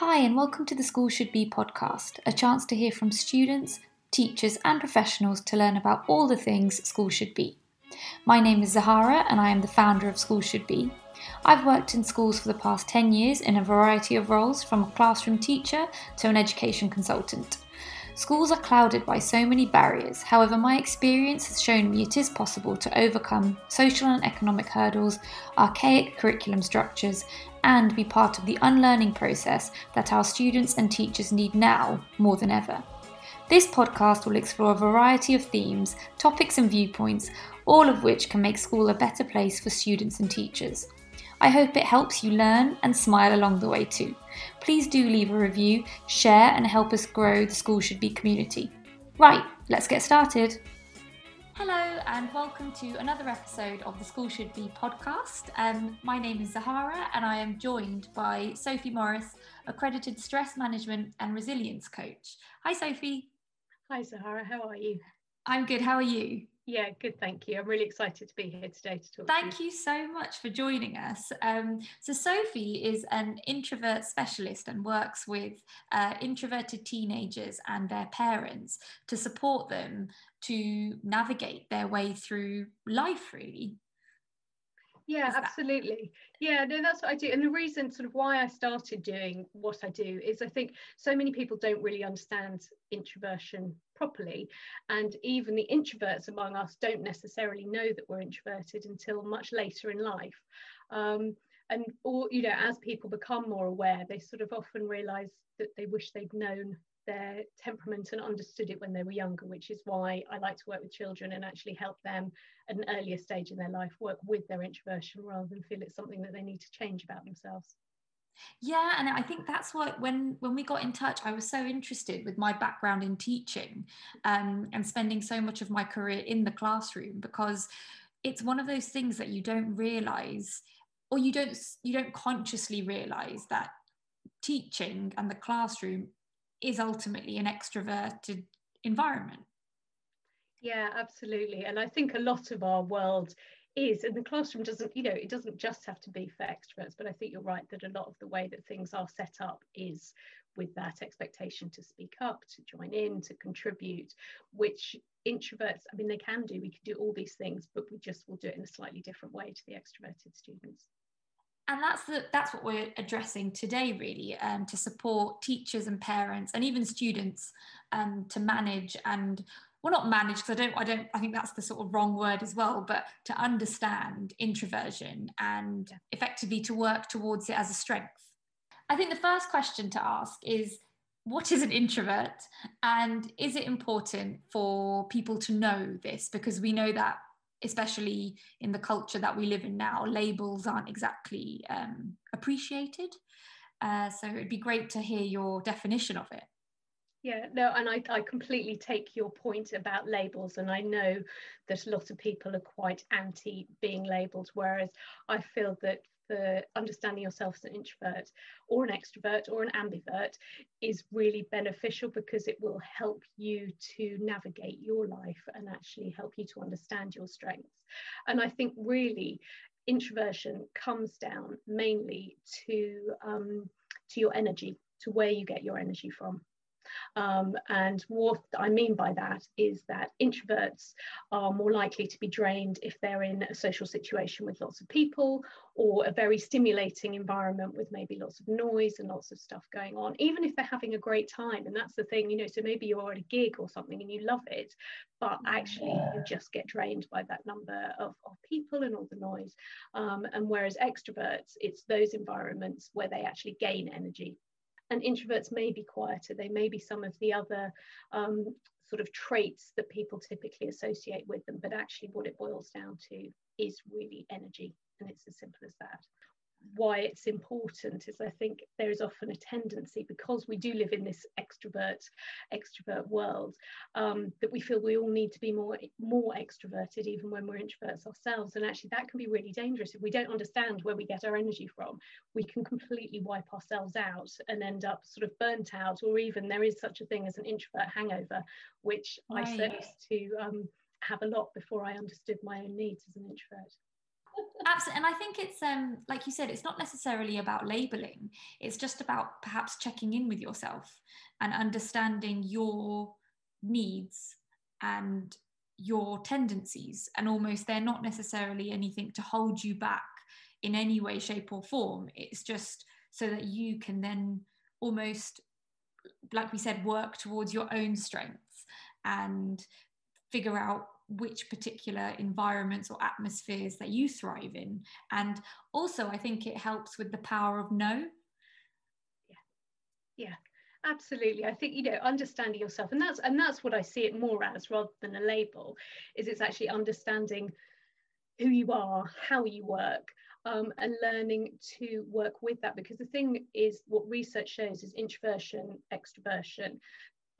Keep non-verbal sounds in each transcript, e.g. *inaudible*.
Hi, and welcome to the School Should Be podcast, a chance to hear from students, teachers, and professionals to learn about all the things school should be. My name is Zahara, and I am the founder of School Should Be. I've worked in schools for the past 10 years in a variety of roles, from a classroom teacher to an education consultant. Schools are clouded by so many barriers, however, my experience has shown me it is possible to overcome social and economic hurdles, archaic curriculum structures, and be part of the unlearning process that our students and teachers need now more than ever. This podcast will explore a variety of themes, topics, and viewpoints, all of which can make school a better place for students and teachers. I hope it helps you learn and smile along the way too. Please do leave a review, share, and help us grow the School Should Be community. Right, let's get started. Hello, and welcome to another episode of the School Should Be podcast. Um, my name is Zahara, and I am joined by Sophie Morris, accredited stress management and resilience coach. Hi, Sophie. Hi, Zahara. How are you? I'm good. How are you? Yeah, good. Thank you. I'm really excited to be here today to talk. Thank to you. you so much for joining us. Um, so, Sophie is an introvert specialist and works with uh, introverted teenagers and their parents to support them to navigate their way through life, really. Yeah, absolutely. Yeah, no, that's what I do. And the reason, sort of, why I started doing what I do is I think so many people don't really understand introversion properly. And even the introverts among us don't necessarily know that we're introverted until much later in life. Um, and or you know as people become more aware they sort of often realize that they wish they'd known their temperament and understood it when they were younger, which is why I like to work with children and actually help them at an earlier stage in their life work with their introversion rather than feel it's something that they need to change about themselves. Yeah, and I think that's what when when we got in touch, I was so interested with my background in teaching um, and spending so much of my career in the classroom because it's one of those things that you don't realize or you don't you don't consciously realize that teaching and the classroom is ultimately an extroverted environment. Yeah, absolutely. And I think a lot of our world is and the classroom doesn't you know it doesn't just have to be for extroverts but i think you're right that a lot of the way that things are set up is with that expectation to speak up to join in to contribute which introverts i mean they can do we can do all these things but we just will do it in a slightly different way to the extroverted students and that's the that's what we're addressing today really um, to support teachers and parents and even students um, to manage and well not manage because i don't i don't i think that's the sort of wrong word as well but to understand introversion and effectively to work towards it as a strength. I think the first question to ask is what is an introvert? And is it important for people to know this? Because we know that especially in the culture that we live in now, labels aren't exactly um, appreciated. Uh, so it'd be great to hear your definition of it. Yeah, no, and I, I completely take your point about labels, and I know that a lot of people are quite anti being labelled, whereas I feel that for understanding yourself as an introvert or an extrovert or an ambivert is really beneficial because it will help you to navigate your life and actually help you to understand your strengths. And I think really introversion comes down mainly to um, to your energy, to where you get your energy from. Um, and what I mean by that is that introverts are more likely to be drained if they're in a social situation with lots of people or a very stimulating environment with maybe lots of noise and lots of stuff going on, even if they're having a great time. And that's the thing, you know, so maybe you're at a gig or something and you love it, but actually you just get drained by that number of, of people and all the noise. Um, and whereas extroverts, it's those environments where they actually gain energy and introverts may be quieter. They may be some of the other um, sort of traits that people typically associate with them, but actually what it boils down to is really energy, and it's as simple as that why it's important is I think there is often a tendency because we do live in this extrovert extrovert world um, that we feel we all need to be more more extroverted even when we're introverts ourselves. And actually that can be really dangerous. If we don't understand where we get our energy from we can completely wipe ourselves out and end up sort of burnt out or even there is such a thing as an introvert hangover which right. I used to um, have a lot before I understood my own needs as an introvert Absolutely. And I think it's um like you said, it's not necessarily about labeling. It's just about perhaps checking in with yourself and understanding your needs and your tendencies. And almost they're not necessarily anything to hold you back in any way, shape, or form. It's just so that you can then almost, like we said, work towards your own strengths and figure out which particular environments or atmospheres that you thrive in. And also, I think it helps with the power of no. Yeah. Yeah. Absolutely. I think, you know, understanding yourself, and that's and that's what I see it more as rather than a label, is it's actually understanding who you are, how you work, um, and learning to work with that. Because the thing is, what research shows is introversion, extroversion,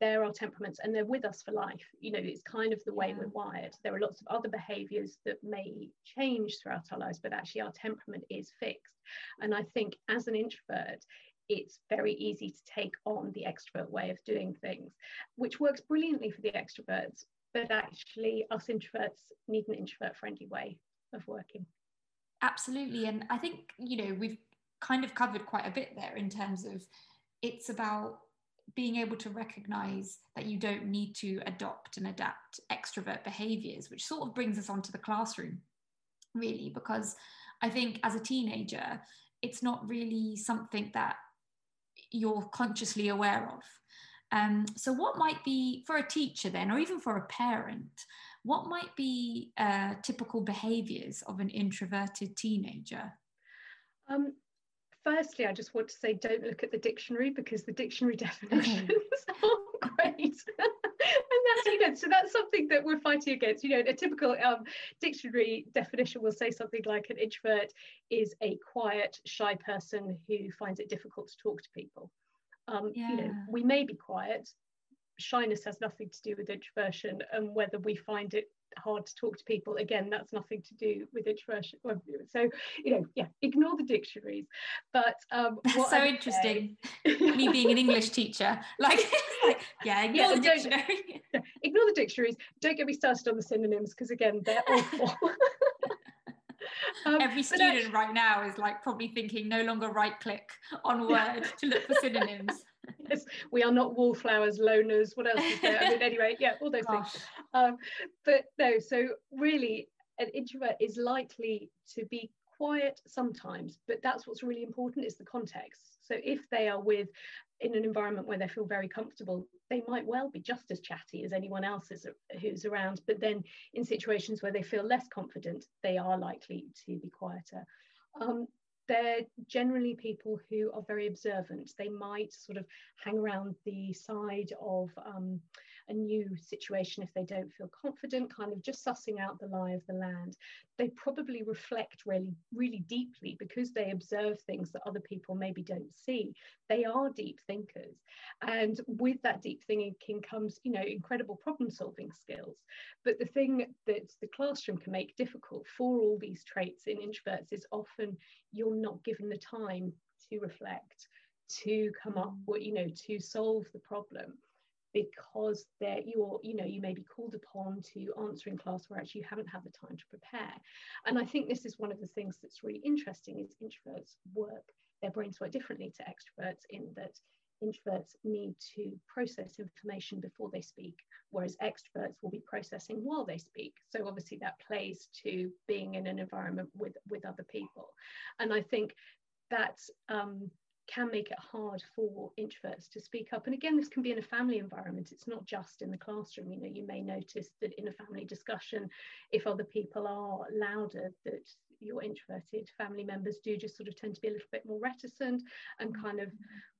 they're our temperaments and they're with us for life. You know, it's kind of the way yeah. we're wired. There are lots of other behaviors that may change throughout our lives, but actually our temperament is fixed. And I think as an introvert, it's very easy to take on the extrovert way of doing things, which works brilliantly for the extroverts, but actually us introverts need an introvert friendly way of working. Absolutely. And I think, you know, we've kind of covered quite a bit there in terms of it's about being able to recognize that you don't need to adopt and adapt extrovert behaviors, which sort of brings us onto the classroom, really, because I think as a teenager, it's not really something that you're consciously aware of. Um, so, what might be for a teacher then, or even for a parent, what might be uh, typical behaviors of an introverted teenager? Um, firstly, I just want to say don't look at the dictionary because the dictionary *laughs* definitions *laughs* aren't great. *laughs* and that's you know, so that's something that we're fighting against. You know, a typical um, dictionary definition will say something like an introvert is a quiet, shy person who finds it difficult to talk to people. Um, yeah. You know, we may be quiet. Shyness has nothing to do with introversion and whether we find it hard to talk to people. Again that's nothing to do with introversion. So you know yeah ignore the dictionaries. But um *laughs* so I interesting. say... *laughs* me being an *laughs* english teacher. Like, like yeah ignore yeah, the dictionary. Ignore the dictionaries. Don't get me started on the synonyms because again they're awful. Um, Every student right now is like probably thinking no longer right click on Word to look for synonyms. *laughs* we are not wallflowers, loners. What else is there? I mean, anyway, yeah, all those *laughs* Gosh. things. Um, but no, so really, an introvert is likely to be quiet sometimes, but that's what's really important is the context. So if they are with in an environment where they feel very comfortable, they might well be just as chatty as anyone else is, who's around. But then in situations where they feel less confident, they are likely to be quieter. Um, they're generally people who are very observant. They might sort of hang around the side of um, a new situation if they don't feel confident, kind of just sussing out the lie of the land. They probably reflect really, really deeply because they observe things that other people maybe don't see. They are deep thinkers. And with that deep thinking comes, you know, incredible problem solving skills. But the thing that the classroom can make difficult for all these traits in introverts is often you're not given the time to reflect to come up mm. with you know to solve the problem because that you're you know you may be called upon to answer in class where actually you haven't had the time to prepare. And i think this is one of the things that's really interesting is introverts work their brains work differently to extroverts in that introverts need to process information before they speak whereas extroverts will be processing while they speak. So obviously that plays to being in an environment with with other people. And i think that um, can make it hard for introverts to speak up. And again, this can be in a family environment. It's not just in the classroom. You know, you may notice that in a family discussion, if other people are louder, that your introverted family members do just sort of tend to be a little bit more reticent and kind of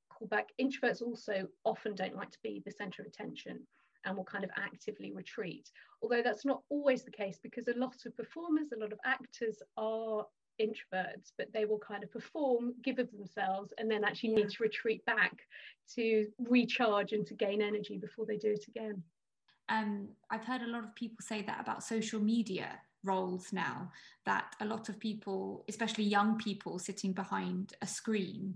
call back. Introverts also often don't like to be the center of attention and will kind of actively retreat. Although that's not always the case because a lot of performers, a lot of actors are introverts, but they will kind of perform, give of themselves, and then actually need to retreat back to recharge and to gain energy before they do it again. Um, I've heard a lot of people say that about social media roles now that a lot of people especially young people sitting behind a screen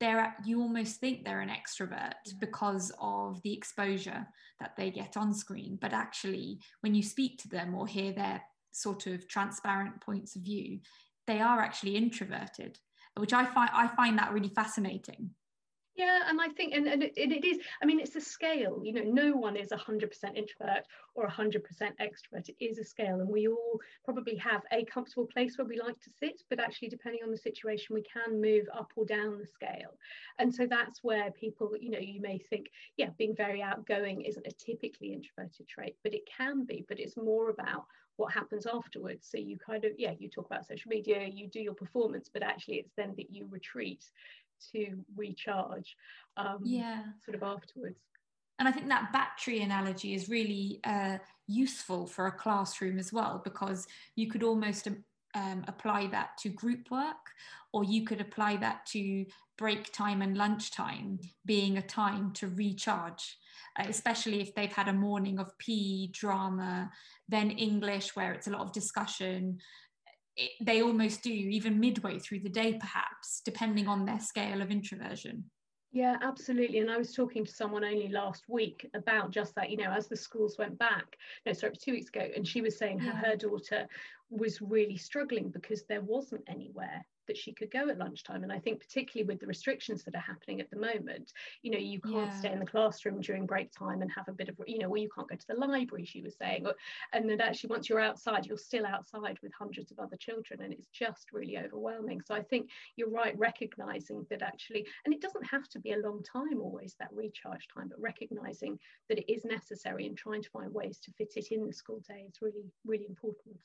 they're you almost think they're an extrovert because of the exposure that they get on screen but actually when you speak to them or hear their sort of transparent points of view, they are actually introverted, which I find I find that really fascinating. Yeah, and I think, and, and it, it is, I mean, it's a scale, you know, no one is 100% introvert or 100% extrovert. It is a scale, and we all probably have a comfortable place where we like to sit, but actually, depending on the situation, we can move up or down the scale. And so that's where people, you know, you may think, yeah, being very outgoing isn't a typically introverted trait, but it can be, but it's more about what happens afterwards. So you kind of, yeah, you talk about social media, you do your performance, but actually it's then that you retreat to recharge um, yeah sort of afterwards and i think that battery analogy is really uh, useful for a classroom as well because you could almost um, apply that to group work or you could apply that to break time and lunchtime being a time to recharge uh, especially if they've had a morning of PE drama then english where it's a lot of discussion it, they almost do, even midway through the day, perhaps, depending on their scale of introversion. Yeah, absolutely. And I was talking to someone only last week about just that, you know, as the schools went back, no, sorry, two weeks ago, and she was saying yeah. how her daughter was really struggling because there wasn't anywhere that she could go at lunchtime. And I think particularly with the restrictions that are happening at the moment, you know, you can't yeah. stay in the classroom during break time and have a bit of, you know, well, you can't go to the library, she was saying. And then actually once you're outside, you're still outside with hundreds of other children and it's just really overwhelming. So I think you're right, recognizing that actually, and it doesn't have to be a long time always, that recharge time, but recognizing that it is necessary and trying to find ways to fit it in the school day is really, really important.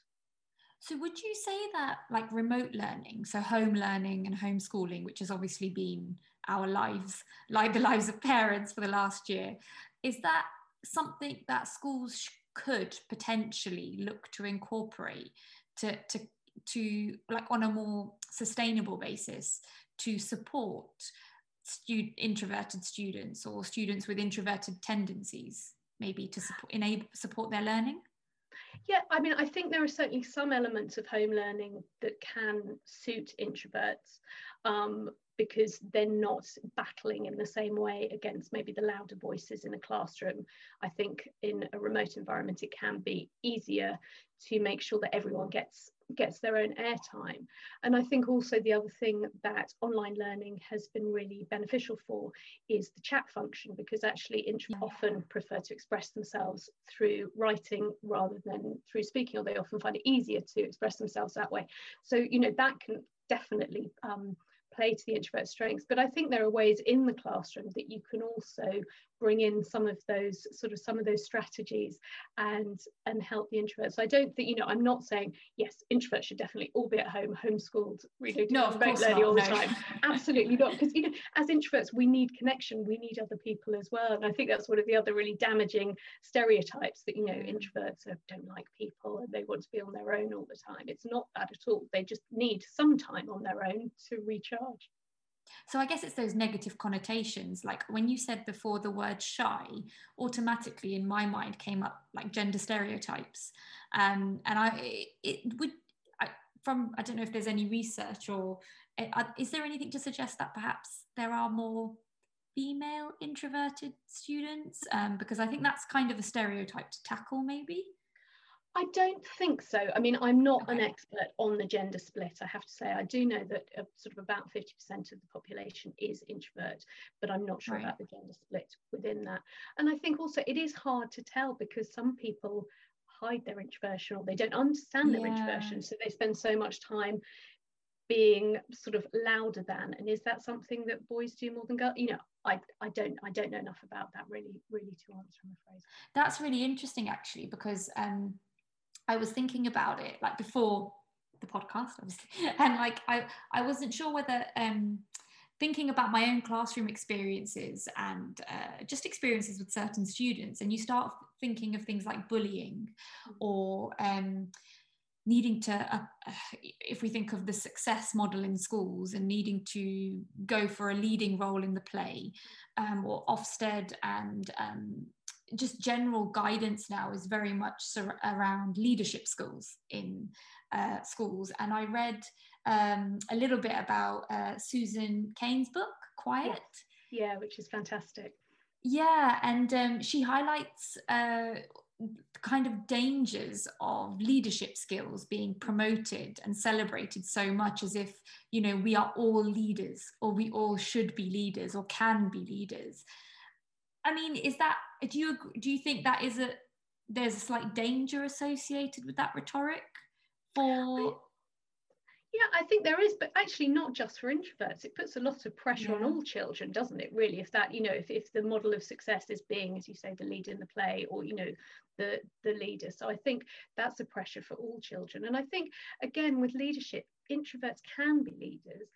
So, would you say that, like remote learning, so home learning and homeschooling, which has obviously been our lives, like the lives of parents for the last year, is that something that schools could potentially look to incorporate to, to, to like on a more sustainable basis to support stu- introverted students or students with introverted tendencies, maybe to support, enable, support their learning? Yeah, I mean, I think there are certainly some elements of home learning that can suit introverts um, because they're not battling in the same way against maybe the louder voices in a classroom. I think in a remote environment, it can be easier to make sure that everyone gets gets their own airtime. And I think also the other thing that online learning has been really beneficial for is the chat function, because actually introverts often prefer to express themselves through writing rather than through speaking, or they often find it easier to express themselves that way. So, you know, that can definitely um, play to the introvert strengths. But I think there are ways in the classroom that you can also bring in some of those sort of some of those strategies and and help the introverts. So I don't think, you know, I'm not saying yes, introverts should definitely all be at home, homeschooled, really no, of course not, all no. the time. Absolutely not. Because you know, as introverts, we need connection, we need other people as well. And I think that's one of the other really damaging stereotypes that, you know, mm. introverts don't like people and they want to be on their own all the time. It's not that at all. They just need some time on their own to recharge. So I guess it's those negative connotations. Like when you said before the word shy, automatically in my mind came up like gender stereotypes. Um, and I, it would, I, from, I don't know if there's any research or eh, is there anything to suggest that perhaps there are more female introverted students? Um, because I think that's kind of a stereotype to tackle maybe. I don't think so. I mean, I'm not okay. an expert on the gender split. I have to say, I do know that uh, sort of about 50% of the population is introvert, but I'm not sure right. about the gender split within that. And I think also it is hard to tell because some people hide their introversion or they don't understand their yeah. introversion. So they spend so much time being sort of louder than. And is that something that boys do more than girls? You know, I, I don't I don't know enough about that really really to answer I'm afraid. That's really interesting actually because um I was thinking about it like before the podcast, obviously, *laughs* and like I I wasn't sure whether um, thinking about my own classroom experiences and uh, just experiences with certain students, and you start thinking of things like bullying or um, needing to, uh, uh, *sighs* if we think of the success model in schools and needing to go for a leading role in the play, um, or Ofsted and um, just general guidance now is very much sur- around leadership skills in uh, schools. And I read um, a little bit about uh, Susan Cain's book, Quiet. Yeah, which is fantastic. Yeah, and um, she highlights uh, kind of dangers of leadership skills being promoted and celebrated so much as if you know we are all leaders or we all should be leaders or can be leaders i mean is that do you do you think that is a there's a slight danger associated with that rhetoric for yeah, I think there is, but actually not just for introverts. It puts a lot of pressure yeah. on all children, doesn't it? Really, if that, you know, if, if the model of success is being, as you say, the lead in the play, or you know, the the leader. So I think that's a pressure for all children. And I think again with leadership, introverts can be leaders,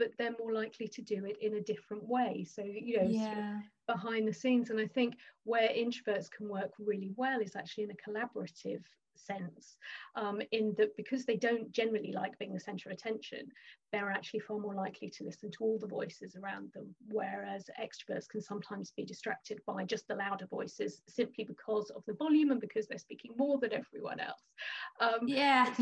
but they're more likely to do it in a different way. So you know, yeah. sort of behind the scenes. And I think where introverts can work really well is actually in a collaborative sense um, in that because they don't generally like being the center of attention they're actually far more likely to listen to all the voices around them whereas extroverts can sometimes be distracted by just the louder voices simply because of the volume and because they're speaking more than everyone else. Um, yeah. *laughs*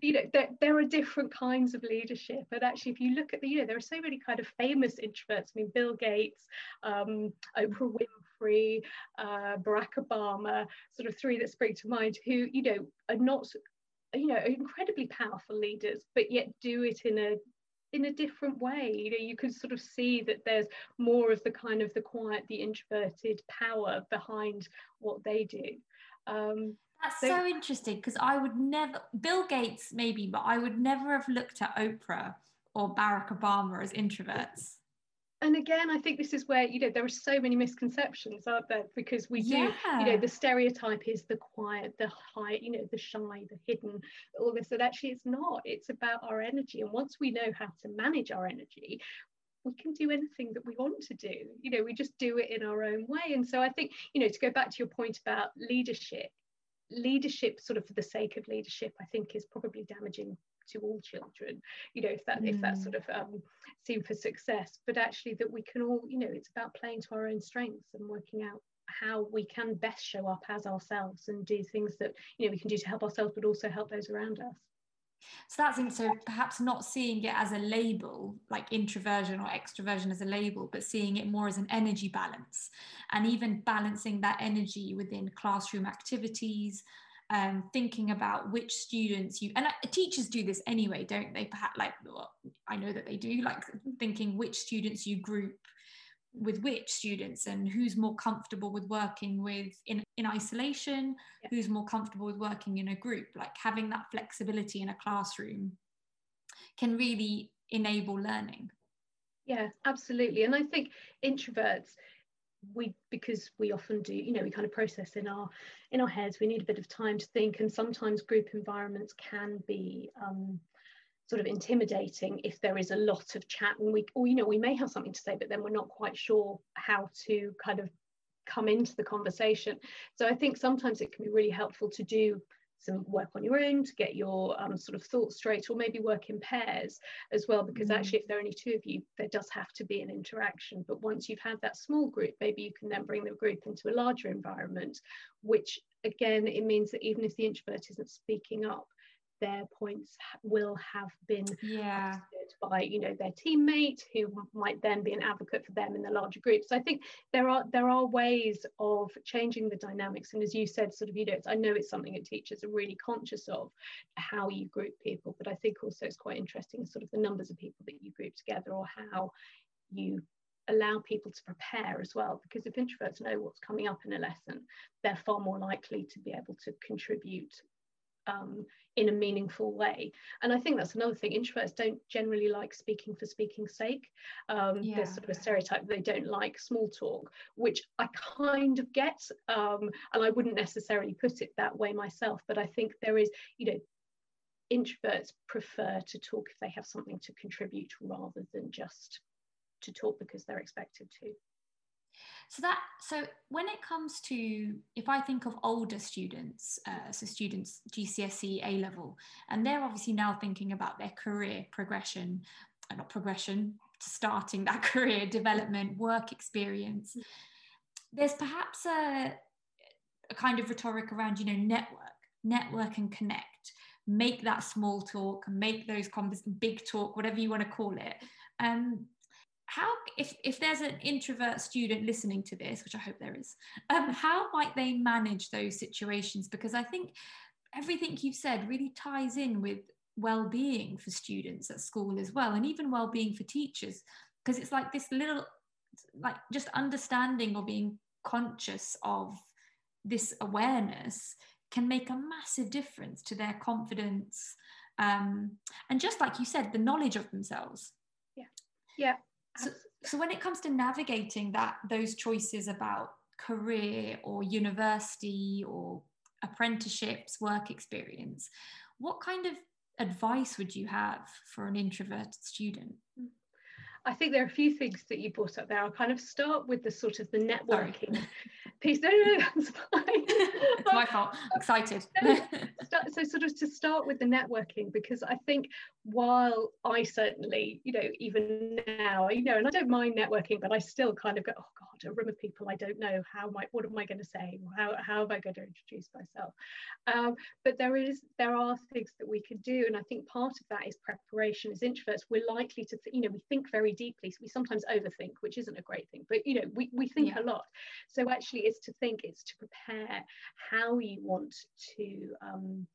you know there, there are different kinds of leadership and actually if you look at the you know there are so many kind of famous introverts. I mean bill gates um, oprah winfrey Winfrey, uh, Barack Obama, sort of three that spring to mind, who you know are not, you know, incredibly powerful leaders, but yet do it in a in a different way. You know, you can sort of see that there's more of the kind of the quiet, the introverted power behind what they do. Um, that's so, so interesting because I would never, Bill Gates maybe, but I would never have looked at Oprah or Barack Obama as introverts and again i think this is where you know there are so many misconceptions aren't there? Because we do yeah. you know the stereotype is the quiet the high you know the shy the hidden all this and actually it's not. It's about our energy. And once we know how to manage our energy we can do anything that we want to do. You know we just do it in our own way. And so i think you know to go back to your point about leadership leadership sort of for the sake of leadership i think is probably damaging to all children you know if that mm. if that sort of um, seen for success. But actually that we can all you know it's about playing to our own strengths and working out how we can best show up as ourselves and do things that you know we can do to help ourselves but also help those around us. So that's so perhaps not seeing it as a label like introversion or extroversion as a label but seeing it more as an energy balance. And even balancing that energy within classroom activities um, thinking about which students you and uh, teachers do this anyway don't they? Perhaps like well, i know that they do like thinking which students you group with which students and who's more comfortable with working with in, in isolation yeah. who's more comfortable with working in a group. Like having that flexibility in a classroom can really enable learning. Yeah absolutely. And i think introverts we because we often do you know we kind of process in our in our heads we need a bit of time to think and sometimes group environments can be um, sort of intimidating if there is a lot of chat and we or you know we may have something to say but then we're not quite sure how to kind of come into the conversation. So i think sometimes it can be really helpful to do some work on your own to get your um, sort of thoughts straight or maybe work in pairs as well because mm. actually if there are only two of you there does have to be an interaction but once you've had that small group maybe you can then bring the group into a larger environment which again it means that even if the introvert isn't speaking up their points will have been yeah. by you know their teammate who might then be an advocate for them in the larger group. So i think there are there are ways of changing the dynamics. And as you said sort of you know i know it's something that teachers are really conscious of how you group people but i think also it's quite interesting sort of the numbers of people that you group together or how you allow people to prepare as well. Because if introverts know what's coming up in a lesson they're far more likely to be able to contribute um, in a meaningful way. And I think that's another thing. Introverts don't generally like speaking for speaking's sake. Um, yeah. There's sort of a stereotype they don't like small talk, which I kind of get. Um, and I wouldn't necessarily put it that way myself, but I think there is, you know, introverts prefer to talk if they have something to contribute rather than just to talk because they're expected to. So that so when it comes to if I think of older students, uh, so students GCSE A level, and they're obviously now thinking about their career progression, uh, not progression, to starting that *laughs* career development, work experience. There's perhaps a, a kind of rhetoric around you know network, network and connect, make that small talk, make those convers- big talk, whatever you want to call it. Um, how if if there's an introvert student listening to this which i hope there is um, how might they manage those situations? Because i think everything you've said really ties in with well-being for students at school as well and even well-being for teachers because it's like this little like just understanding or being conscious of this awareness can make a massive difference to their confidence um, and just like you said the knowledge of themselves. Yeah. Yeah so, so when it comes to navigating that those choices about career or university or apprenticeships work experience what kind of advice would you have for an introverted student I think there are a few things that you brought up there. I'll kind of start with the sort of the networking piece. No, no, no, that's fine. it's *laughs* my fault. Excited. *laughs* so sort of to start with the networking, because I think while I certainly, you know, even now, you know, and I don't mind networking, but I still kind of go, oh God, a room of people I don't know. How am I, what am I going to say? How, how am I going to introduce myself? Um, but there is, there are things that we can do. And I think part of that is preparation. As introverts, we're likely to, th- you know, we think very deeply. So we sometimes overthink, which isn't a great thing, but, you know, we, we think yeah. a lot. So actually it's to think, it's to prepare how you want to, um,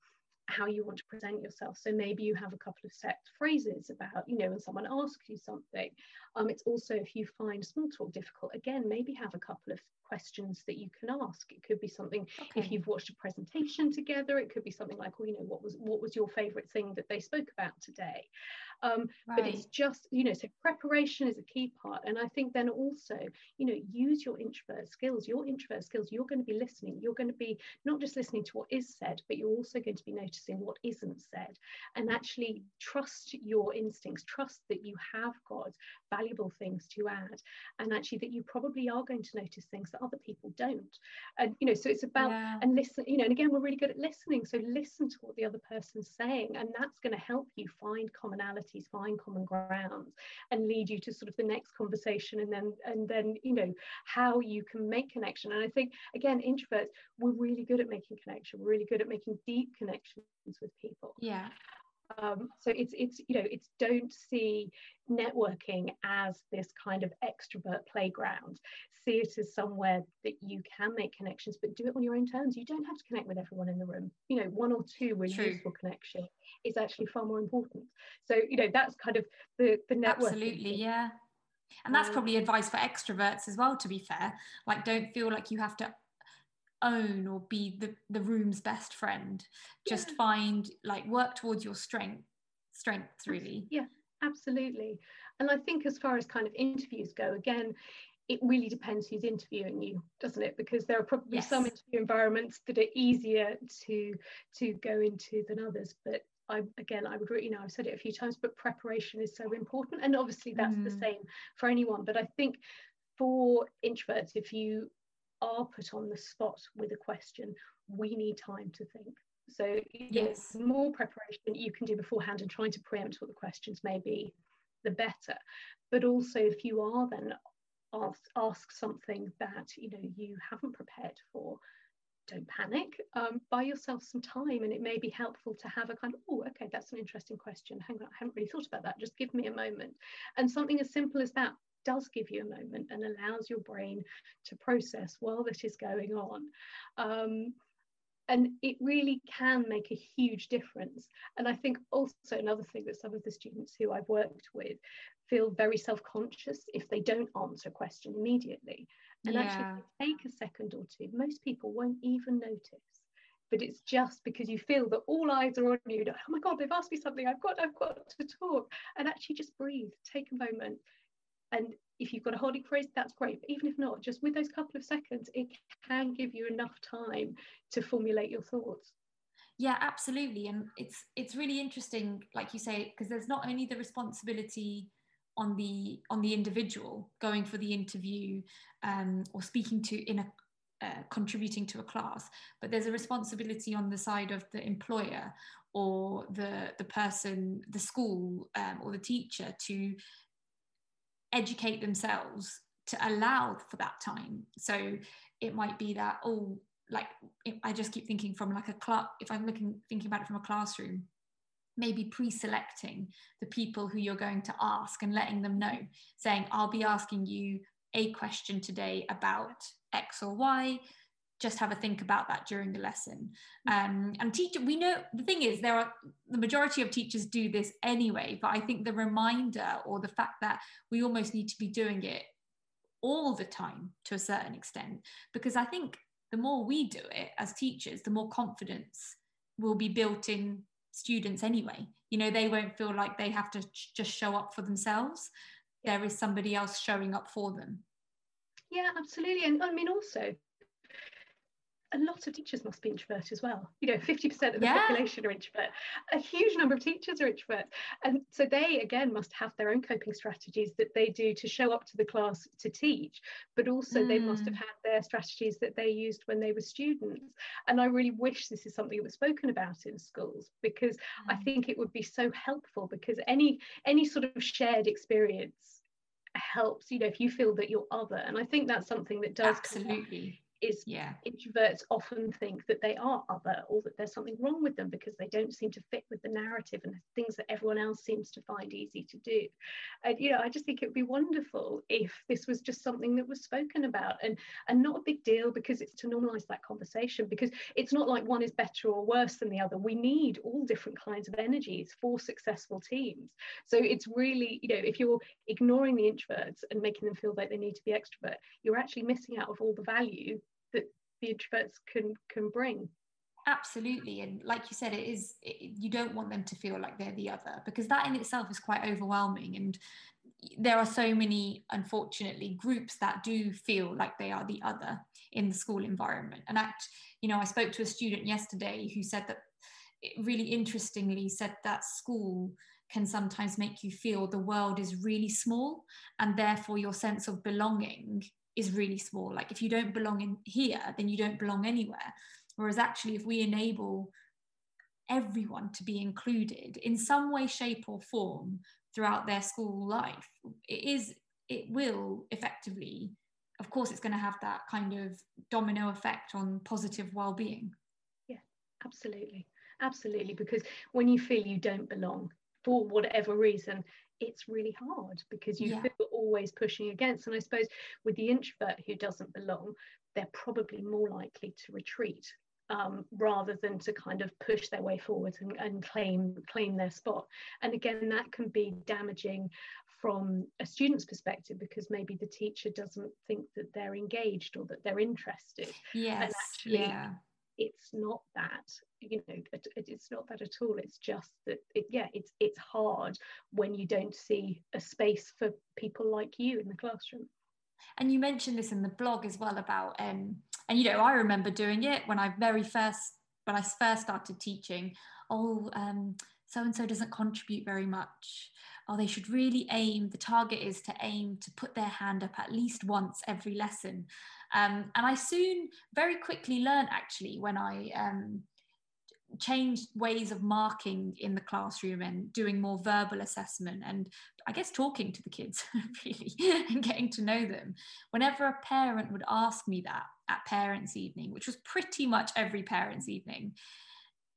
how you want to present yourself. So maybe you have a couple of set phrases about, you know, when someone asks you something. Um, it's also if you find small talk difficult, again, maybe have a couple of questions that you can ask. It could be something okay. if you've watched a presentation together. It could be something like, well, you know, what was what was your favourite thing that they spoke about today? Um, right. But it's just, you know, so preparation is a key part. And I think then also, you know, use your introvert skills. Your introvert skills, you're going to be listening. You're going to be not just listening to what is said, but you're also going to be noticing what isn't said. And actually trust your instincts, trust that you have got valuable things to add. And actually that you probably are going to notice things that other people don't. And, you know, so it's about, yeah. and listen, you know, and again, we're really good at listening. So listen to what the other person's saying. And that's going to help you find commonality find common grounds and lead you to sort of the next conversation and then and then you know how you can make connection. And i think again introverts we're really good at making connection. We're really good at making deep connections with people. Yeah. Um, so it's it's you know it's don't see networking as this kind of extrovert playground. See it as somewhere that you can make connections but do it on your own terms. You don't have to connect with everyone in the room. You know one or two really True. useful connection is actually far more important. So you know that's kind of the the network absolutely yeah. And that's um, probably advice for extroverts as well to be fair. Like don't feel like you have to own or be the, the room's best friend. Just yeah. find like work towards your strength strengths really. yeah absolutely. And i think as far as kind of interviews go again it really depends who's interviewing you doesn't it? Because there are probably yes. some interview environments that are easier to to go into than others but I, again, I would, really, you know, I've said it a few times, but preparation is so important. And obviously that's mm. the same for anyone. But I think for introverts, if you are put on the spot with a question, we need time to think. So yes, more preparation you can do beforehand and trying to preempt what the questions may be, the better. But also if you are then ask, ask something that you know you haven't prepared for, don't panic. Um, buy yourself some time, and it may be helpful to have a kind of, oh, okay, that's an interesting question. Hang on, I haven't really thought about that. Just give me a moment. And something as simple as that does give you a moment and allows your brain to process while that is going on. Um, and it really can make a huge difference. And I think also another thing that some of the students who I've worked with feel very self-conscious if they don't answer a question immediately. And yeah. actually, take a second or two, most people won't even notice. But it's just because you feel that all eyes are on you. Oh my God, they've asked me something. I've got, I've got to talk. And actually, just breathe. Take a moment, and if you've got a holding phrase, that's great. But even if not, just with those couple of seconds, it can give you enough time to formulate your thoughts. Yeah, absolutely. And it's it's really interesting, like you say, because there's not only the responsibility on the on the individual going for the interview um, or speaking to in a uh, contributing to a class, but there's a responsibility on the side of the employer or the the person, the school um, or the teacher to educate themselves to allow for that time. So it might be that, oh, like I just keep thinking from like a class, if I'm looking thinking about it from a classroom, maybe pre-selecting the people who you're going to ask and letting them know saying i'll be asking you a question today about x or y. Just have a think about that during the lesson. Um, and teacher we know the thing is there are the majority of teachers do this anyway but i think the reminder or the fact that we almost need to be doing it all the time to a certain extent because i think the more we do it as teachers the more confidence will be built in students anyway. You know they won't feel like they have to just show up for themselves. There is somebody else showing up for them. Yeah absolutely. And i mean also a lot of teachers must be introvert as well. You know, 50% of the yeah. population are introvert. A huge number of teachers are introvert. And so they, again, must have their own coping strategies that they do to show up to the class to teach, but also mm. they must have mm. had their strategies that they used when they were students. And I really wish this is something that was spoken about in schools because mm. I think it would be so helpful because any any sort of shared experience helps you know if you feel that you're other and i think that's something that does absolutely is yeah. introverts often think that they are other or that there's something wrong with them because they don't seem to fit with the narrative and the things that everyone else seems to find easy to do. And you know, I just think it would be wonderful if this was just something that was spoken about and and not a big deal because it's to normalize that conversation because it's not like one is better or worse than the other. We need all different kinds of energies for successful teams. So it's really, you know, if you're ignoring the introverts and making them feel like they need to be extrovert, you're actually missing out of all the value that the introverts can can bring. Absolutely and like you said it is it, you don't want them to feel like they're the other because that in itself is quite overwhelming and there are so many unfortunately groups that do feel like they are the other in the school environment. And act you know i spoke to a student yesterday who said that really interestingly said that school can sometimes make you feel the world is really small and therefore your sense of belonging is really small. Like if you don't belong in here, then you don't belong anywhere. Whereas actually, if we enable everyone to be included in some way, shape, or form throughout their school life, it is it will effectively, of course, it's going to have that kind of domino effect on positive well-being. Yeah, absolutely, absolutely. Because when you feel you don't belong for whatever reason, it's really hard because you yeah. feel always pushing against. And I suppose with the introvert who doesn't belong, they're probably more likely to retreat um, rather than to kind of push their way forward and, and claim claim their spot. And again, that can be damaging from a student's perspective because maybe the teacher doesn't think that they're engaged or that they're interested. Yes. And actually, yeah it's not that you know it, it's not that at all. It's just that it, yeah it's it's hard when you don't see a space for people like you in the classroom. And you mentioned this in the blog as well about um and you know i remember doing it when i very first when i first started teaching. Oh um so and so doesn't contribute very much oh they should really aim the target is to aim to put their hand up at least once every lesson um, and I soon, very quickly learned actually when I um, changed ways of marking in the classroom and doing more verbal assessment and I guess talking to the kids *laughs* really and getting to know them. Whenever a parent would ask me that at parents' evening, which was pretty much every parents' evening,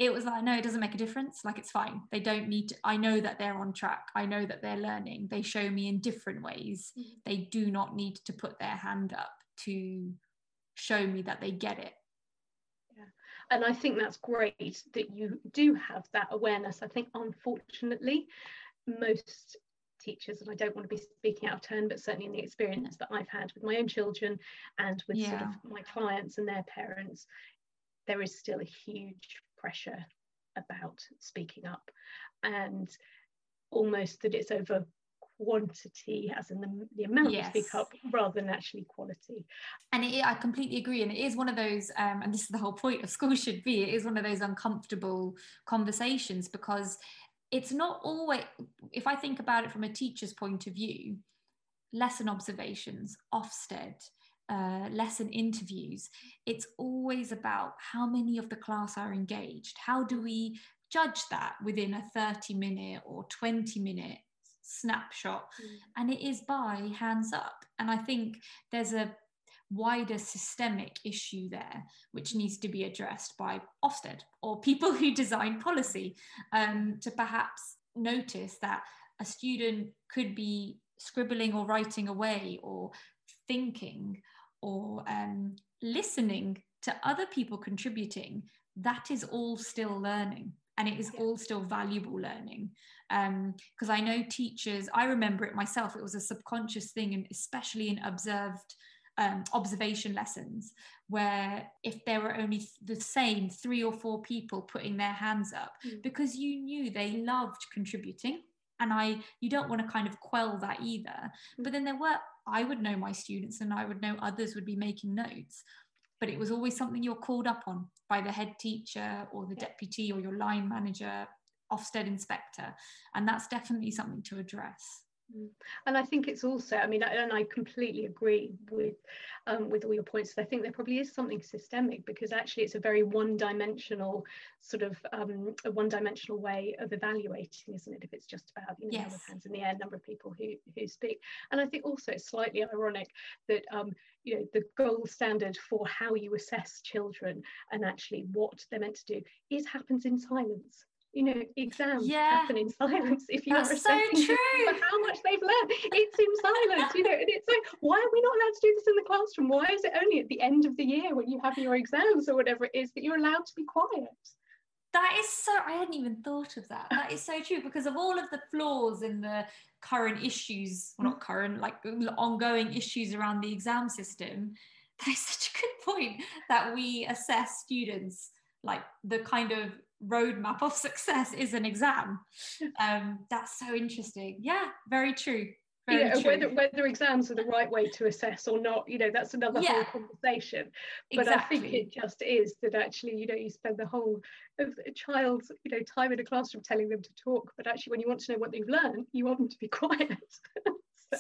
it was like, no, it doesn't make a difference. Like, it's fine. They don't need to. I know that they're on track. I know that they're learning. They show me in different ways. Mm-hmm. They do not need to put their hand up to show me that they get it yeah and i think that's great that you do have that awareness i think unfortunately most teachers and i don't want to be speaking out of turn but certainly in the experience that i've had with my own children and with yeah. sort of my clients and their parents there is still a huge pressure about speaking up and almost that it's over quantity as in the, the amount yes. you speak up rather than actually quality and it, i completely agree and it is one of those um, and this is the whole point of school should be it is one of those uncomfortable conversations because it's not always if i think about it from a teacher's point of view lesson observations ofsted uh, lesson interviews, it's always about how many of the class are engaged. How do we judge that within a 30 minute or 20 minute snapshot mm. and it is by hands up and i think there's a wider systemic issue there, which needs to be addressed by Ofsted or people who design policy um, to perhaps notice that a student could be scribbling or writing away or thinking or um, listening to other people contributing. That is all still learning and it is all still valuable learning because um, i know teachers i remember it myself it was a subconscious thing and especially in observed um, observation lessons where if there were only the same three or four people putting their hands up mm. because you knew they loved contributing and i you don't want to kind of quell that either mm. but then there were i would know my students and i would know others would be making notes but it was always something you're called up on by the head teacher or the deputy or your line manager ofsted inspector and that's definitely something to address. And I think it's also, I mean, and I completely agree with um, with all your points. I think there probably is something systemic because actually it's a very one-dimensional sort of um, a one-dimensional way of evaluating, isn't it? If it's just about you know yes. number of hands in the air, number of people who who speak. And I think also it's slightly ironic that um, you know the gold standard for how you assess children and actually what they're meant to do is happens in silence you know, exams yeah. happen in silence if you're That's assessing so true. how much they've learned. It's in silence, you know, and it's like, why are we not allowed to do this in the classroom? Why is it only at the end of the year when you have your exams or whatever it is that you're allowed to be quiet? That is so, I hadn't even thought of that. That is so true because of all of the flaws in the current issues, well, not current, like ongoing issues around the exam system. That is such a good point that we assess students like the kind of roadmap of success is an exam. Um, that's so interesting. Yeah, very true. Very yeah, true. whether whether exams are the right way to assess or not, you know, that's another yeah. whole conversation. But exactly. I think it just is that actually, you know, you spend the whole of a child's, you know, time in a classroom telling them to talk, but actually, when you want to know what they've learned, you want them to be *laughs* quiet.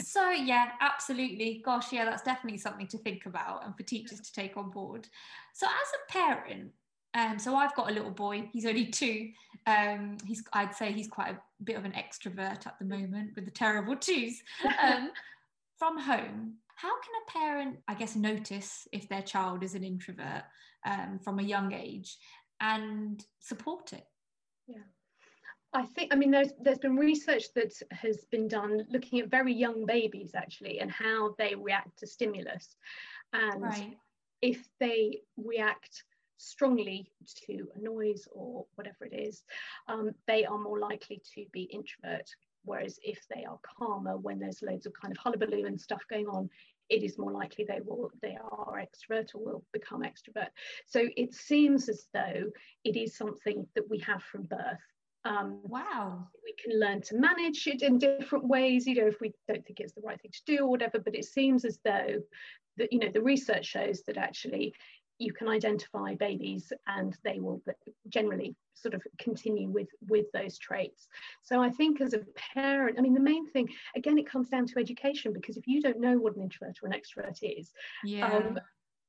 so yeah absolutely gosh yeah that's definitely something to think about and for teachers to take on board so as a parent um, so I've got a little boy. He's only two. Um, he's I'd say he's quite a bit of an extrovert at the moment with the terrible twos. Um, *laughs* from home, how can a parent, I guess, notice if their child is an introvert um, from a young age and support it? Yeah. I think, I mean, there's there's been research that has been done looking at very young babies actually and how they react to stimulus, and right. if they react strongly to a noise or whatever it is, um, they are more likely to be introvert. Whereas if they are calmer when there's loads of kind of hullabaloo and stuff going on, it is more likely they will they are extrovert or will become extrovert. So it seems as though it is something that we have from birth. Um, wow. We can learn to manage it in different ways, you know, if we don't think it's the right thing to do or whatever, but it seems as though that, you know, the research shows that actually you can identify babies and they will generally sort of continue with with those traits so i think as a parent i mean the main thing again it comes down to education because if you don't know what an introvert or an extrovert is yeah. Um,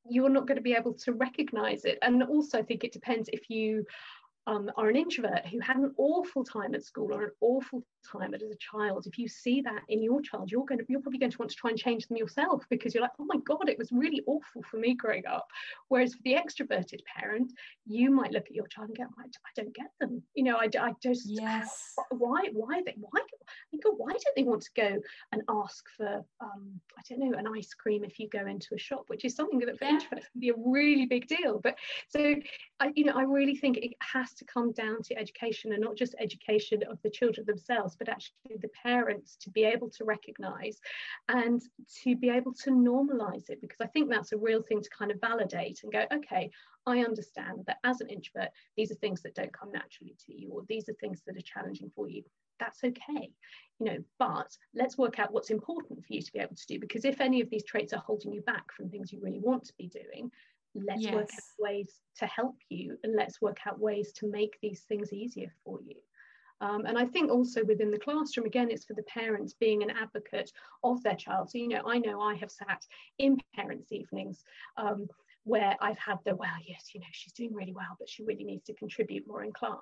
you're not going to be able to recognize it and also i think it depends if you um, are an introvert who had an awful time at school or an awful time as a child, if you see that in your child, you're going to you're probably going to want to try and change them yourself because you're like, oh my god, it was really awful for me growing up. Whereas for the extroverted parent, you might look at your child and go, I, I don't get them. You know, I, I just yes. why why they why God, why don't they want to go and ask for um, I don't know an ice cream if you go into a shop, which is something that for yeah. introverts can be a really big deal. But so I, you know, I really think it has to come down to education and not just education of the children themselves, but actually the parents to be able to recognize and to be able to normalize it, because I think that's a real thing to kind of validate and go, okay, I understand that as an introvert, these are things that don't come naturally to you, or these are things that are challenging for you. That's okay, you know, but let's work out what's important for you to be able to do. Because if any of these traits are holding you back from things you really want to be doing, let's yes. work out ways to help you and let's work out ways to make these things easier for you. Um, and I think also within the classroom, again, it's for the parents being an advocate of their child. So, you know, I know I have sat in parents' evenings um, where I've had the, well, yes, you know, she's doing really well, but she really needs to contribute more in class.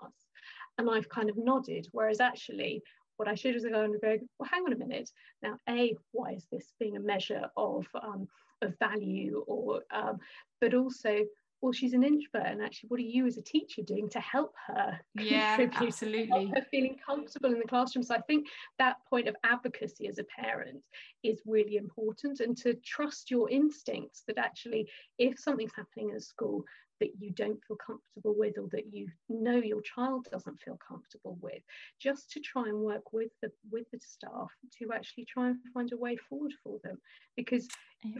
And I've kind of nodded, whereas actually, what I should is go and go, well, hang on a minute. Now, A, why is this being a measure of, um, of value or, um, but also, well, she's an introvert, and actually, what are you as a teacher doing to help her? *laughs* Yeah, absolutely. Her feeling comfortable in the classroom. So I think that point of advocacy as a parent is really important, and to trust your instincts that actually, if something's happening in a school, that you don't feel comfortable with or that you know your child doesn't feel comfortable with just to try and work with the with the staff to actually try and find a way forward for them. Because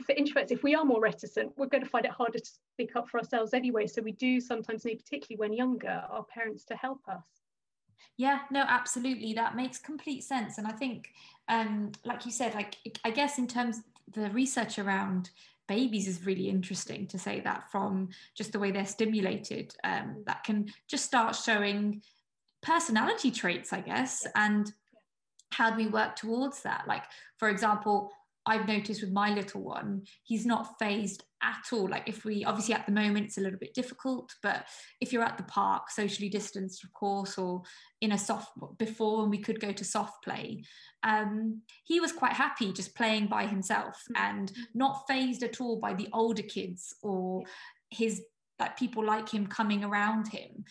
for introverts if we are more reticent we're going to find it harder to speak up for ourselves anyway. So we do sometimes need particularly when younger our parents to help us. Yeah no absolutely. That makes complete sense. And i think um like you said like i guess in terms the research around babies is really interesting to say that from just the way they're stimulated um, that can just start showing personality traits i guess and how do we work towards that? Like for example I've noticed with my little one, he's not fazed at all. Like if we obviously at the moment it's a little bit difficult, but if you're at the park, socially distanced, of course, or in a soft before when we could go to soft play, um, he was quite happy just playing by himself mm-hmm. and not fazed at all by the older kids or his like people like him coming around him.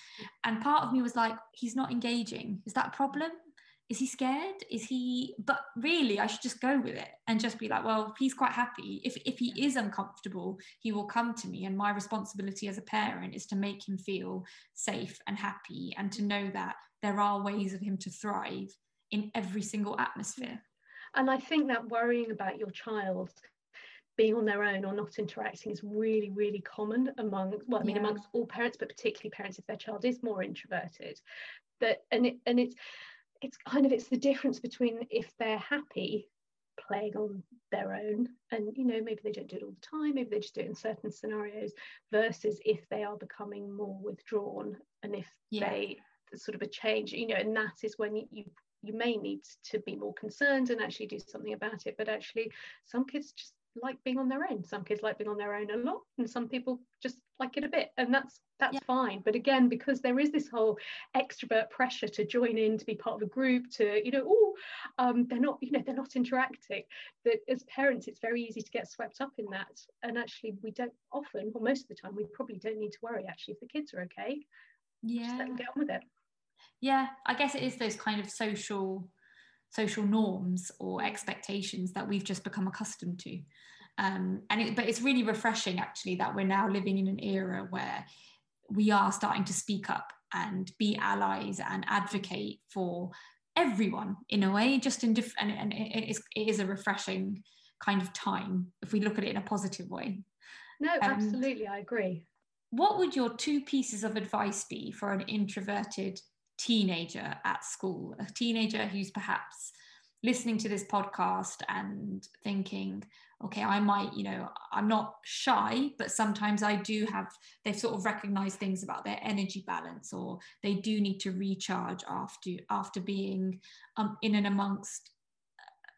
And part of me was like, he's not engaging. Is that a problem? Is he scared? Is he but really i should just go with it and just be like well he's quite happy. If, if he is uncomfortable he will come to me. And my responsibility as a parent is to make him feel safe and happy and to know that there are ways of him to thrive in every single atmosphere. And i think that worrying about your child being on their own or not interacting is really really common among well i mean yeah. amongst all parents but particularly parents if their child is more introverted. That and it and it's it's kind of it's the difference between if they're happy playing on their own and you know maybe they don't do it all the time maybe they just do it in certain scenarios versus if they are becoming more withdrawn and if yeah. they sort of a change you know and that is when you, you you may need to be more concerned and actually do something about it but actually some kids just like being on their own. Some kids like being on their own a lot and some people just like it a bit and that's that's yeah. fine. But again because there is this whole extrovert pressure to join in to be part of a group to you know oh um, they're not you know they're not interacting that as parents it's very easy to get swept up in that. And actually we don't often or most of the time we probably don't need to worry actually if the kids are okay. Yeah just let them get on with it. Yeah i guess it is those kind of social social norms or expectations that we've just become accustomed to. Um, and it, but it's really refreshing actually that we're now living in an era where we are starting to speak up and be allies and advocate for everyone in a way just in different and, and it, is, it is a refreshing kind of time if we look at it in a positive way no um, absolutely i agree what would your two pieces of advice be for an introverted teenager at school, a teenager who's perhaps listening to this podcast and thinking, okay, I might, you know, I'm not shy, but sometimes I do have, they've sort of recognized things about their energy balance or they do need to recharge after after being um, in and amongst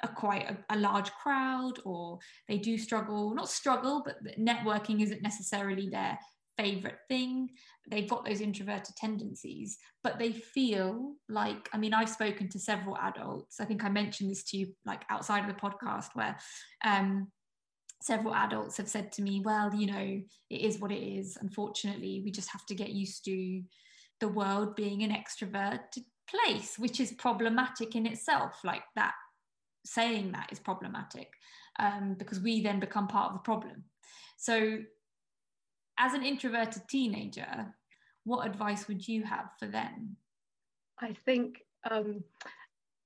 a quite a, a, large crowd or they do struggle not struggle but networking isn't necessarily their favorite thing. They've got those introverted tendencies but they feel like i mean i've spoken to several adults. I think i mentioned this to you like outside of the podcast where um, several adults have said to me well you know it is what it is. Unfortunately we just have to get used to the world being an extroverted place which is problematic in itself. Like that saying that is problematic um, because we then become part of the problem. So as an introverted teenager, what advice would you have for them? I think um,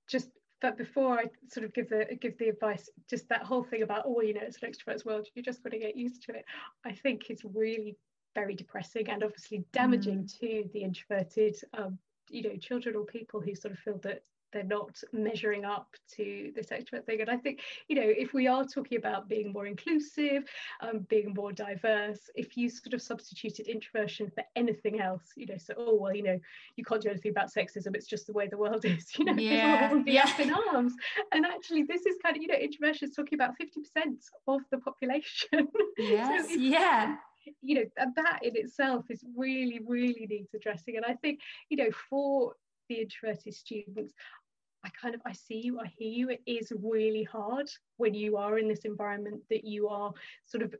just but before I sort of give the give the advice, just that whole thing about oh, you know, it's an extrovert's world, you're just going to get used to it. I think it's really very depressing and obviously damaging mm. to the introverted, um, you know, children or people who sort of feel that they're not measuring up to this extrovert thing. And I think, you know, if we are talking about being more inclusive, um, being more diverse, if you sort of substituted introversion for anything else, you know, so, oh, well, you know, you can't do anything about sexism, it's just the way the world *laughs* is, you know, yeah. be yeah. up in arms. And actually, this is kind of, you know, introversion is talking about 50% of the population. *laughs* Yes, so yeah you know that in itself is really really needs addressing and i think you know for the introverted students I kind of I see you, I hear you. It is really hard when you are in this environment that you are sort of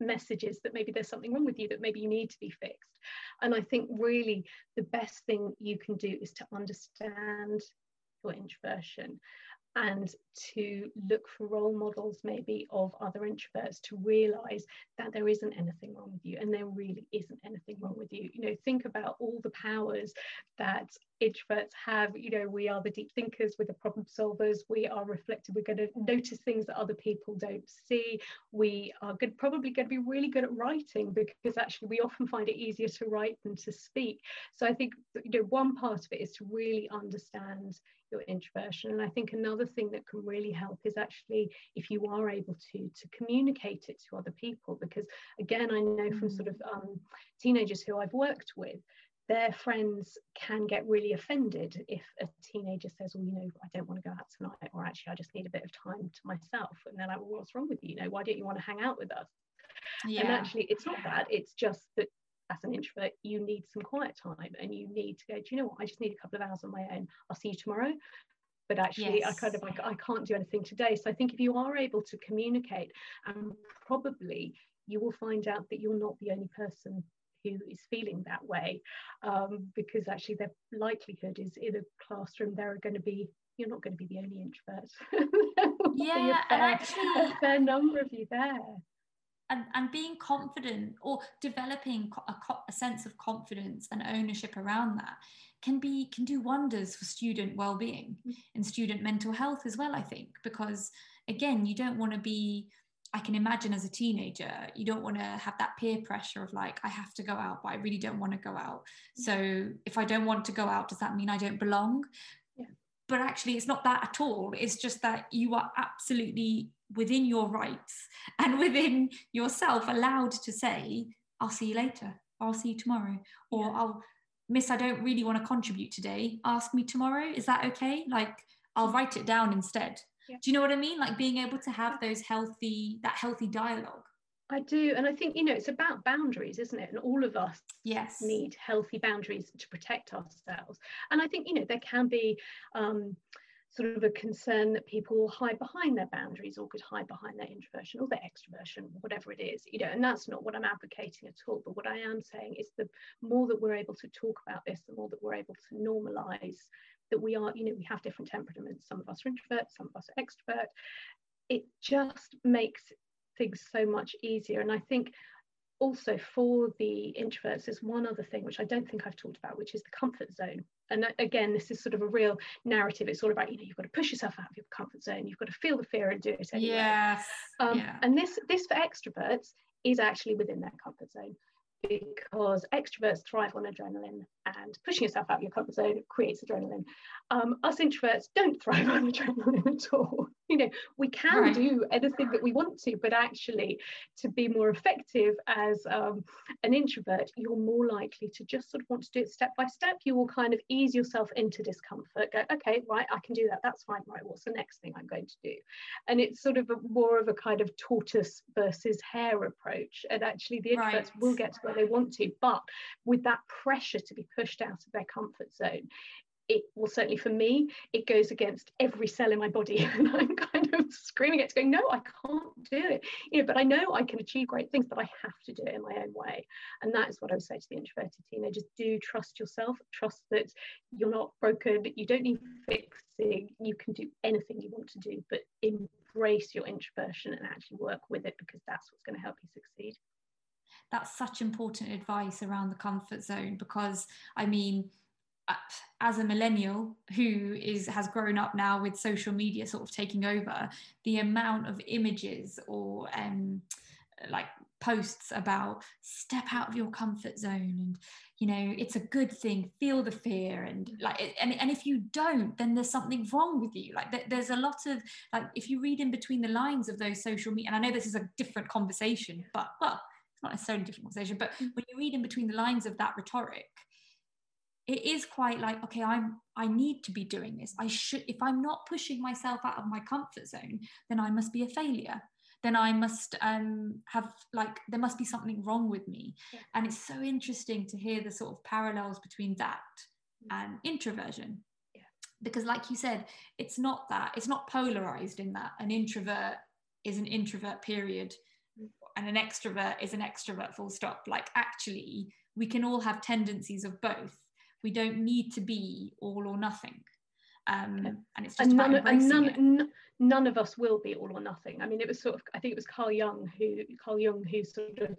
messages that maybe there's something wrong with you that maybe you need to be fixed and i think really the best thing you can do is to understand your introversion and to look for role models maybe of other introverts to realize that there isn't anything wrong with you and there really isn't anything wrong with you. You know think about all the powers that introverts have. You know we are the deep thinkers we're the problem solvers we are reflective we're going to notice things that other people don't see. We are good probably going to be really good at writing because actually we often find it easier to write than to speak. So i think you know one part of it is to really understand your introversion. And I think another thing that can really help is actually if you are able to to communicate it to other people, because again, I know from sort of um, teenagers who I've worked with, their friends can get really offended if a teenager says, "Well, you know, I don't want to go out tonight," or actually, I just need a bit of time to myself. And they're like, "Well, what's wrong with you? You know, why don't you want to hang out with us?" Yeah. And actually, it's not that. It's just that as an introvert, you need some quiet time and you need to go, do you know what? I just need a couple of hours on my own. I'll see you tomorrow. But actually, yes. I kind of like, I can't do anything today. So I think if you are able to communicate, and probably you will find out that you're not the only person who is feeling that way um, because actually the likelihood is in a classroom there are going to be you're not going to be the only introvert *laughs* yeah and actually a fair number of you there and, and being confident or developing a, a, sense of confidence and ownership around that can be can do wonders for student well-being mm. and student mental health as well i think because again you don't want to be i can imagine as a teenager you don't want to have that peer pressure of like i have to go out but i really don't want to go out mm. so if i don't want to go out does that mean i don't belong yeah. but actually it's not that at all it's just that you are absolutely within your rights and *laughs* within yourself allowed to say i'll see you later i'll see you tomorrow or yeah. i'll miss i don't really want to contribute today ask me tomorrow is that okay like i'll write it down instead yeah. do you know what i mean like being able to have those healthy that healthy dialogue I do. And I think, you know, it's about boundaries, isn't it? And all of us yes. need healthy boundaries to protect ourselves. And I think, you know, there can be um, sort of a concern that people hide behind their boundaries or could hide behind their introversion or their extroversion, whatever it is, you know, and that's not what I'm advocating at all. But what I am saying is the more that we're able to talk about this, the more that we're able to normalize that we are, you know, we have different temperaments. Some of us are introverts, some of us are extrovert. It just makes things so much easier. And I think also for the introverts, there's one other thing which I don't think I've talked about, which is the comfort zone. And again, this is sort of a real narrative. It's all about, you know, you've got to push yourself out of your comfort zone. You've got to feel the fear and do it anyway. Yes. Um, yeah. And this, this for extroverts is actually within their comfort zone because extroverts thrive on adrenaline and pushing yourself out of your comfort zone creates adrenaline. Um, us introverts don't thrive *laughs* on adrenaline at all. You know, we can right. do anything that we want to, but actually, to be more effective as um, an introvert, you're more likely to just sort of want to do it step by step. You will kind of ease yourself into discomfort. Go, okay, right, I can do that. That's fine. Right, what's the next thing I'm going to do? And it's sort of a, more of a kind of tortoise versus hare approach. And actually, the introverts right. will get to where they want to, but with that pressure to be pushed out of their comfort zone it well certainly for me it goes against every cell in my body. *laughs* And i'm kind of screaming it going no i can't do it. You know but i know i can achieve great things but i have to do it in my own way. And that is what i would say to the introverted teenagers. Do trust yourself. Trust that you're not broken you don't need fixing. You can do anything you want to do but embrace your introversion and actually work with it because that's what's going to help you succeed. That's such important advice around the comfort zone because I mean, as a millennial who is has grown up now with social media sort of taking over, the amount of images or um, like posts about step out of your comfort zone and you know it's a good thing feel the fear and like and, and if you don't then there's something wrong with you like there's a lot of like if you read in between the lines of those social media and i know this is a different conversation but well it's not necessarily a different conversation, but mm. when you read in between the lines of that rhetoric, it is quite like, okay, I'm I need to be doing this. I should if I'm not pushing myself out of my comfort zone, then I must be a failure. Then I must um, have like there must be something wrong with me. Yeah. And it's so interesting to hear the sort of parallels between that mm. and introversion. because like you said it's not that it's not polarized in that an introvert is an introvert period and an extrovert is an extrovert full stop like actually we can all have tendencies of both we don't need to be all or nothing um, okay. and it's just and none, and none, n- none of us will be all or nothing i mean it was sort of i think it was carl jung who carl jung who sort of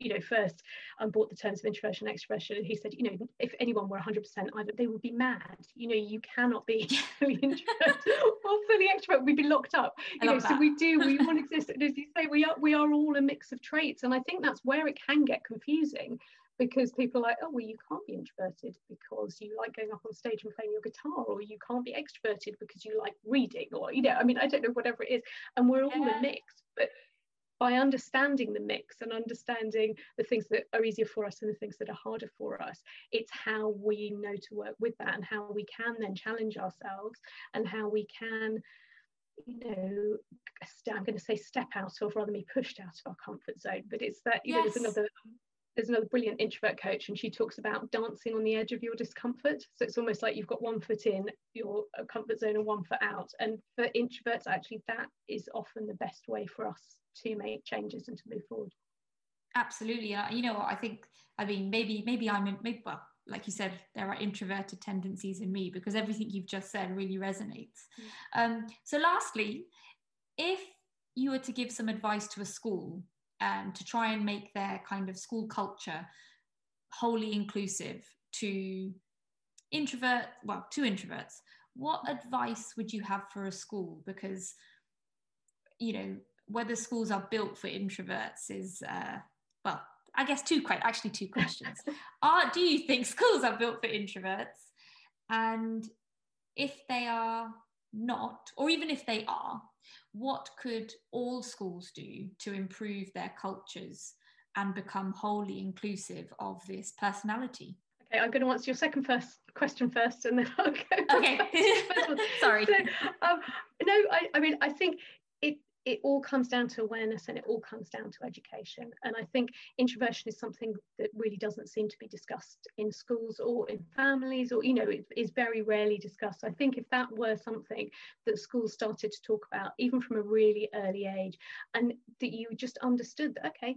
you know, first um, bought the terms of introversion and extroversion. And he said, you know, if anyone were 100% either, they would be mad. You know, you cannot be *laughs* *laughs* fully introvert or fully extrovert. We'd be locked up. You know, that. so we do, we *laughs* want to exist. And as you say, we are, we are all a mix of traits. And I think that's where it can get confusing because people are like, oh, well, you can't be introverted because you like going up on stage and playing your guitar, or you can't be extroverted because you like reading, or, you know, I mean, I don't know, whatever it is. And we're all yeah. a mix. But by understanding the mix and understanding the things that are easier for us and the things that are harder for us, it's how we know to work with that and how we can then challenge ourselves and how we can, you know, I'm going to say step out of rather than be pushed out of our comfort zone. But it's that, you yes. know, there's another um, there's another brilliant introvert coach and she talks about dancing on the edge of your discomfort. So it's almost like you've got one foot in your comfort zone and one foot out. And for introverts actually that is often the best way for us to make changes and to move forward. Absolutely. Uh, you know what? I think i mean maybe maybe i'm in maybe well like you said there are introverted tendencies in me because everything you've just said really resonates. Mm. um, so lastly if you were to give some advice to a school um, to try and make their kind of school culture wholly inclusive to introvert well to introverts. What advice would you have for a school? Because you know whether schools are built for introverts is uh, well i guess two quite actually two questions. *laughs* Are do you think schools are built for introverts? And if they are not or even if they are what could all schools do to improve their cultures and become wholly inclusive of this personality Okay, I'm going to answer your second first question first, and then *laughs* I'll go. Okay, *laughs* *laughs* sorry. So, um, no, I, I mean, I think it all comes down to awareness and it all comes down to education. And I think introversion is something that really doesn't seem to be discussed in schools or in families, or, you know, it is very rarely discussed. I think if that were something that schools started to talk about, even from a really early age, and that you just understood that, okay,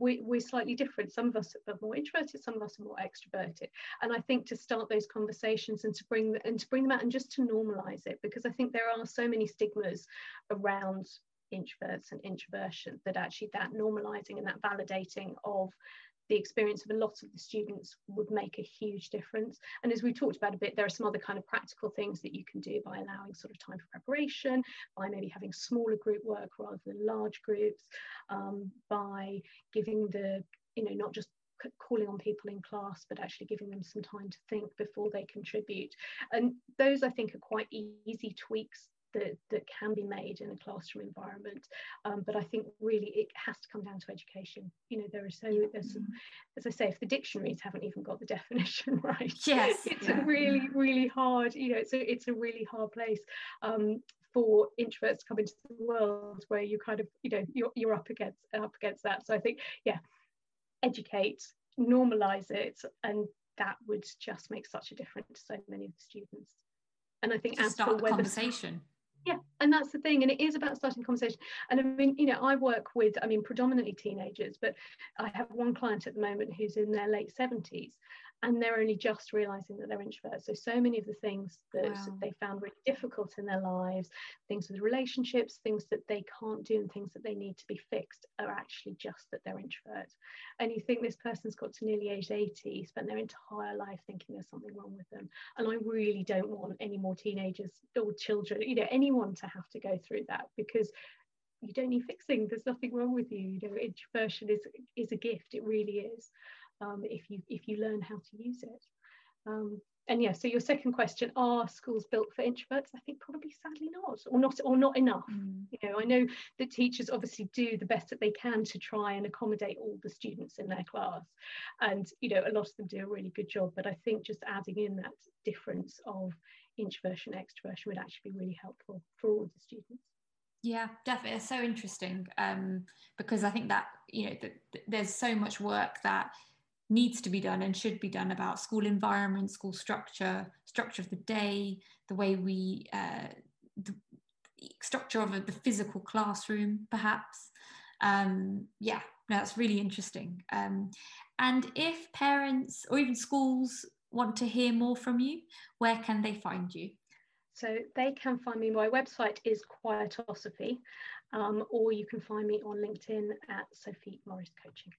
we, we're slightly different. Some of us are more introverted, some of us are more extroverted. And I think to start those conversations and to bring and to bring them out and just to normalize it, because I think there are so many stigmas around introverts and introversion that actually that normalizing and that validating of the experience of a lot of the students would make a huge difference. And as we talked about a bit, there are some other kind of practical things that you can do by allowing sort of time for preparation, by maybe having smaller group work rather than large groups, um, by giving the, you know, not just calling on people in class, but actually giving them some time to think before they contribute. And those, I think, are quite easy tweaks that, that can be made in a classroom environment. Um, but I think really it has to come down to education. You know, there are so there's some, as I say, if the dictionaries haven't even got the *laughs* definition right, yes, it's yeah. a really really hard. You know, it's a it's a really hard place. Um, for introverts to come into the world where you kind of you know you're, you're up against up against that so i think yeah educate normalize it and that would just make such a difference to so many of the students and i think to as start the conversation yeah and that's the thing and it is about starting conversation. And i mean you know i work with i mean predominantly teenagers but i have one client at the moment who's in their late 70s and they're only just realizing that they're introverts. So, so many of the things that wow. they found really difficult in their lives, things with relationships, things that they can't do, and things that they need to be fixed, are actually just that they're introverts. And you think this person's got to nearly age 80, spent their entire life thinking there's something wrong with them. And I really don't want any more teenagers or children, you know, anyone to have to go through that because you don't need fixing. There's nothing wrong with you. You know, introversion is is a gift. It really is um, if you if you learn how to use it. Um, and yeah, so your second question: Are schools built for introverts? I think probably sadly not, or not, or not enough. Mm. You know, I know that teachers obviously do the best that they can to try and accommodate all the students in their class, and you know, a lot of them do a really good job. But I think just adding in that difference of introversion, extroversion would actually be really helpful for all the students. Yeah, definitely. It's so interesting um, because I think that you know th- th- there's so much work that needs to be done and should be done about school environment, school structure, structure of the day, the way we, uh, the structure of the physical classroom, perhaps. Um, yeah, that's really interesting. Um, and if parents or even schools want to hear more from you, where can they find you? So they can find me. My website is Quietosophy, um, or you can find me on LinkedIn at Sophie Morris Coaching.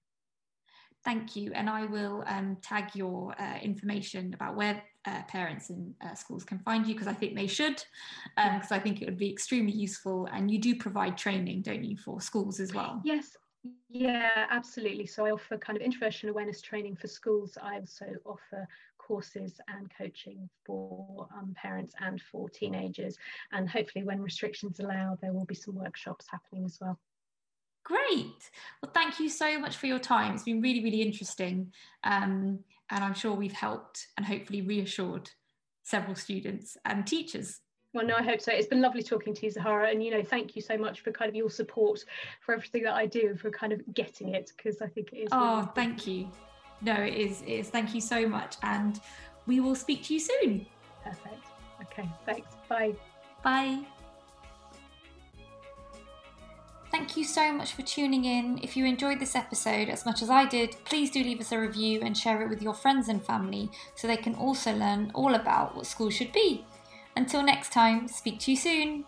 Thank you. And I will um, tag your uh, information about where uh, parents in uh, schools can find you because I think they should, because um, I think it would be extremely useful. And you do provide training, don't you, for schools as well? Yes, yeah, absolutely. So I offer kind of introversion awareness training for schools. I also offer courses and coaching for um, parents and for teenagers. And hopefully, when restrictions allow, there will be some workshops happening as well. Great. Well, thank you so much for your time. It's been really, really interesting. Um, and I'm sure we've helped and hopefully reassured several students and teachers. Well, no, I hope so. It's been lovely talking to you, Zahara. And, you know, thank you so much for kind of your support for everything that I do and for kind of getting it, because I think it is. Oh, really thank you. No, it is, it is. Thank you so much. And we will speak to you soon. Perfect. Okay, thanks. Bye. Bye. Thank you so much for tuning in. If you enjoyed this episode as much as I did, please do leave us a review and share it with your friends and family so they can also learn all about what school should be. Until next time, speak to you soon.